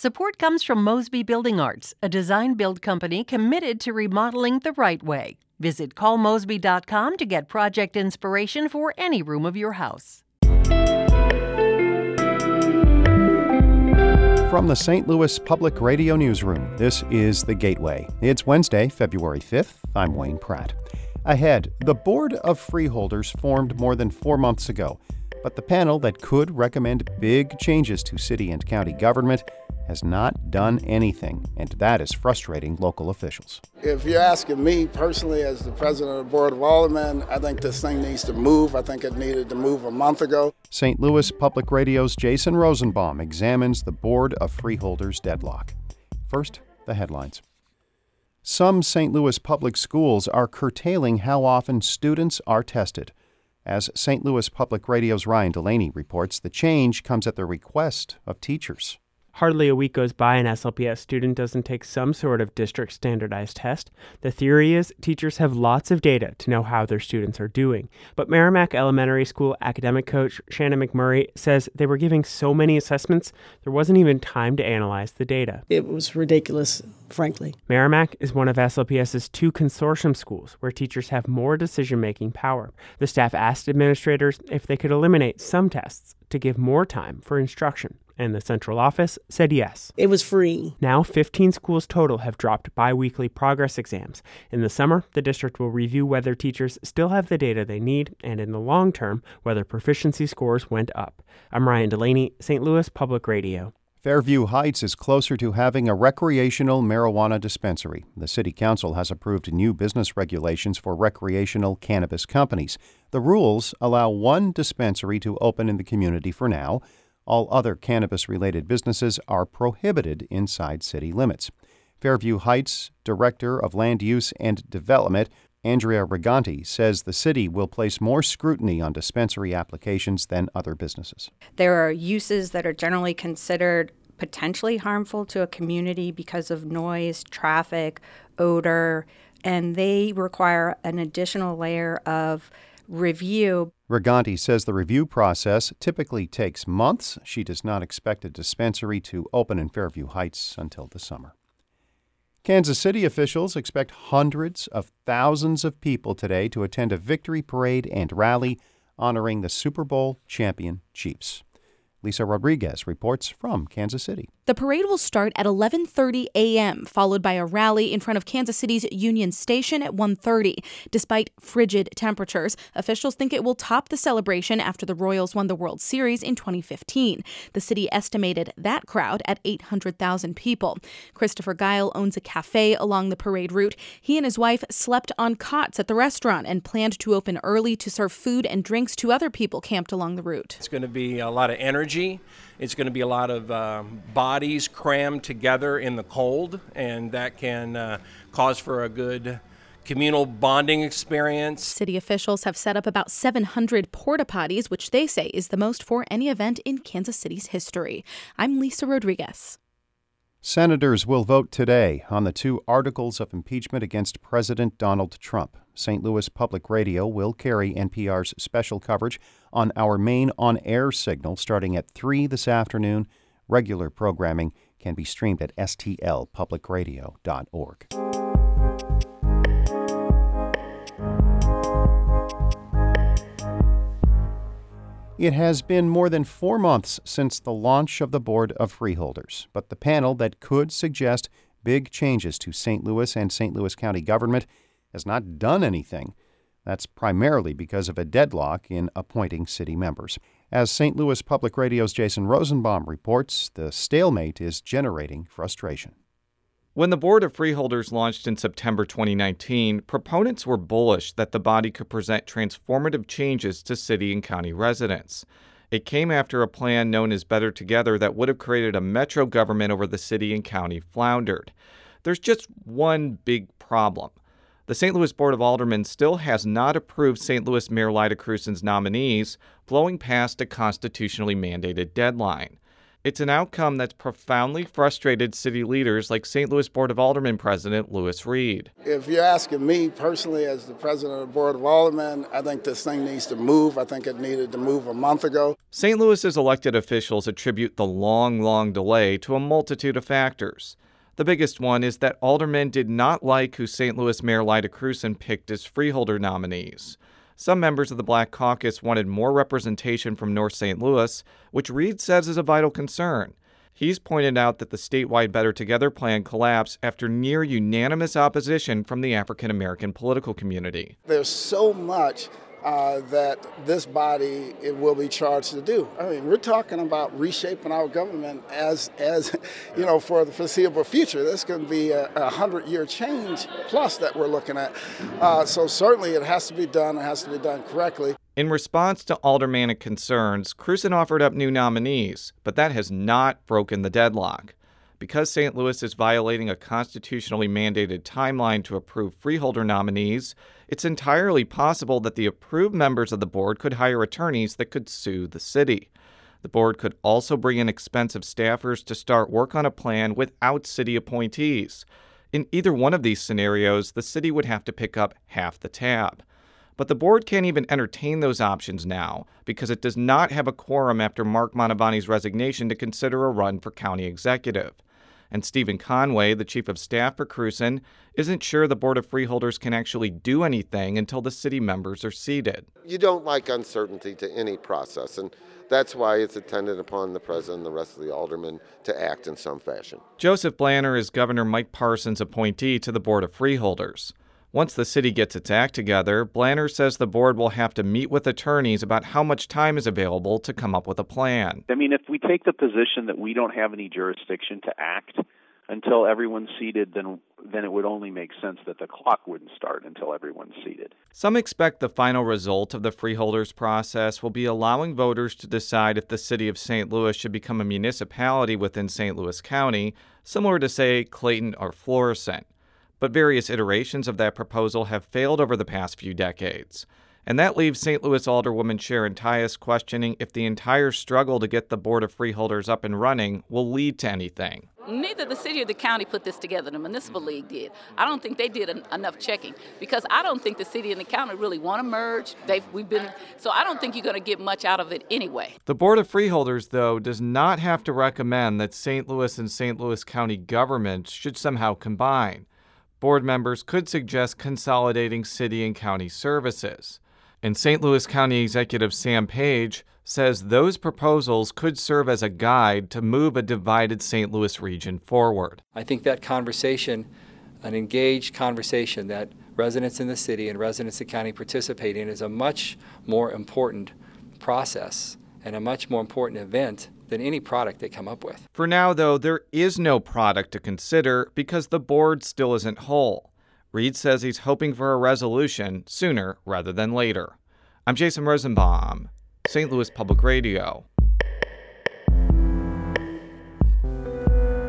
Support comes from Mosby Building Arts, a design build company committed to remodeling the right way. Visit callmosby.com to get project inspiration for any room of your house. From the St. Louis Public Radio Newsroom, this is The Gateway. It's Wednesday, February 5th. I'm Wayne Pratt. Ahead, the Board of Freeholders formed more than four months ago, but the panel that could recommend big changes to city and county government has not done anything, and that is frustrating local officials. If you're asking me personally, as the president of the Board of Aldermen, I think this thing needs to move. I think it needed to move a month ago. St. Louis Public Radio's Jason Rosenbaum examines the Board of Freeholders deadlock. First, the headlines. Some St. Louis public schools are curtailing how often students are tested. As St. Louis Public Radio's Ryan Delaney reports, the change comes at the request of teachers. Hardly a week goes by an SLPS student doesn't take some sort of district standardized test. The theory is teachers have lots of data to know how their students are doing. But Meramec Elementary School academic coach Shannon McMurray says they were giving so many assessments, there wasn't even time to analyze the data. It was ridiculous, frankly. Meramec is one of SLPS's two consortium schools where teachers have more decision making power. The staff asked administrators if they could eliminate some tests to give more time for instruction and the central office said yes. It was free. Now, 15 schools total have dropped bi weekly progress exams. In the summer, the district will review whether teachers still have the data they need, and in the long term, whether proficiency scores went up. I'm Ryan Delaney, St. Louis Public Radio. Fairview Heights is closer to having a recreational marijuana dispensary. The City Council has approved new business regulations for recreational cannabis companies. The rules allow one dispensary to open in the community for now. All other cannabis related businesses are prohibited inside city limits. Fairview Heights Director of Land Use and Development, Andrea Riganti, says the city will place more scrutiny on dispensary applications than other businesses. There are uses that are generally considered potentially harmful to a community because of noise, traffic, odor, and they require an additional layer of review. Riganti says the review process typically takes months. She does not expect a dispensary to open in Fairview Heights until the summer. Kansas City officials expect hundreds of thousands of people today to attend a victory parade and rally honoring the Super Bowl champion Chiefs. Lisa Rodriguez reports from Kansas City. The parade will start at 11:30 a.m., followed by a rally in front of Kansas City's Union Station at 1:30. Despite frigid temperatures, officials think it will top the celebration after the Royals won the World Series in 2015. The city estimated that crowd at 800,000 people. Christopher Guile owns a cafe along the parade route. He and his wife slept on cots at the restaurant and planned to open early to serve food and drinks to other people camped along the route. It's going to be a lot of energy. It's going to be a lot of um, bodies crammed together in the cold, and that can uh, cause for a good communal bonding experience. City officials have set up about 700 porta potties, which they say is the most for any event in Kansas City's history. I'm Lisa Rodriguez. Senators will vote today on the two articles of impeachment against President Donald Trump. St. Louis Public Radio will carry NPR's special coverage on our main on air signal starting at 3 this afternoon. Regular programming can be streamed at stlpublicradio.org. It has been more than four months since the launch of the Board of Freeholders, but the panel that could suggest big changes to St. Louis and St. Louis County government has not done anything. That's primarily because of a deadlock in appointing city members. As St. Louis Public Radio's Jason Rosenbaum reports, the stalemate is generating frustration. When the Board of Freeholders launched in September 2019, proponents were bullish that the body could present transformative changes to city and county residents. It came after a plan known as Better Together that would have created a metro government over the city and county floundered. There's just one big problem. The St. Louis Board of Aldermen still has not approved St. Louis Mayor Lyda Krewson's nominees, blowing past a constitutionally mandated deadline. It's an outcome that's profoundly frustrated city leaders like St. Louis Board of Aldermen President Lewis Reed. If you're asking me personally, as the president of the Board of Aldermen, I think this thing needs to move. I think it needed to move a month ago. St. Louis's elected officials attribute the long, long delay to a multitude of factors. The biggest one is that aldermen did not like who St. Louis Mayor Lyda Krewson picked as freeholder nominees. Some members of the Black Caucus wanted more representation from North St. Louis, which Reed says is a vital concern. He's pointed out that the statewide Better Together plan collapsed after near unanimous opposition from the African American political community. There's so much uh, that this body it will be charged to do. I mean, we're talking about reshaping our government as, as you know, for the foreseeable future. This can be a, a hundred-year change plus that we're looking at. Uh, so certainly, it has to be done. It has to be done correctly. In response to aldermanic concerns, Krewson offered up new nominees, but that has not broken the deadlock. Because St. Louis is violating a constitutionally mandated timeline to approve freeholder nominees, it's entirely possible that the approved members of the board could hire attorneys that could sue the city. The board could also bring in expensive staffers to start work on a plan without city appointees. In either one of these scenarios, the city would have to pick up half the tab. But the board can't even entertain those options now because it does not have a quorum after Mark Mantovani's resignation to consider a run for county executive and Stephen Conway, the chief of staff for Krewson, isn't sure the Board of Freeholders can actually do anything until the city members are seated. You don't like uncertainty to any process, and that's why it's attendant upon the president and the rest of the aldermen to act in some fashion. Joseph Blanner is Governor Mike Parson's appointee to the Board of Freeholders. Once the city gets its act together, Blanner says the board will have to meet with attorneys about how much time is available to come up with a plan. I mean, if we take the position that we don't have any jurisdiction to act until everyone's seated, then then it would only make sense that the clock wouldn't start until everyone's seated. Some expect the final result of the freeholders process will be allowing voters to decide if the city of St. Louis should become a municipality within St. Louis County, similar to say Clayton or Florissant but various iterations of that proposal have failed over the past few decades. And that leaves St. Louis Alderwoman Sharon Tyus questioning if the entire struggle to get the Board of Freeholders up and running will lead to anything. Neither the city or the county put this together, the municipal league did. I don't think they did enough checking because I don't think the city and the county really want to merge. They've, we've been, so I don't think you're going to get much out of it anyway. The Board of Freeholders, though, does not have to recommend that St. Louis and St. Louis County governments should somehow combine board members could suggest consolidating city and county services. And St. Louis County Executive Sam Page says those proposals could serve as a guide to move a divided St. Louis region forward. I think that conversation, an engaged conversation that residents in the city and residents of the county participate in, is a much more important process and a much more important event than any product they come up with. For now, though, there is no product to consider because the board still isn't whole. Reed says he's hoping for a resolution sooner rather than later. I'm Jason Rosenbaum, St. Louis Public Radio.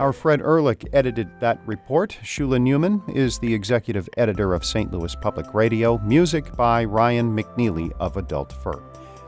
Our Fred Ehrlich edited that report. Shula Neuman is the executive editor of St. Louis Public Radio. Music by Ryan McNeely of Adult Fur.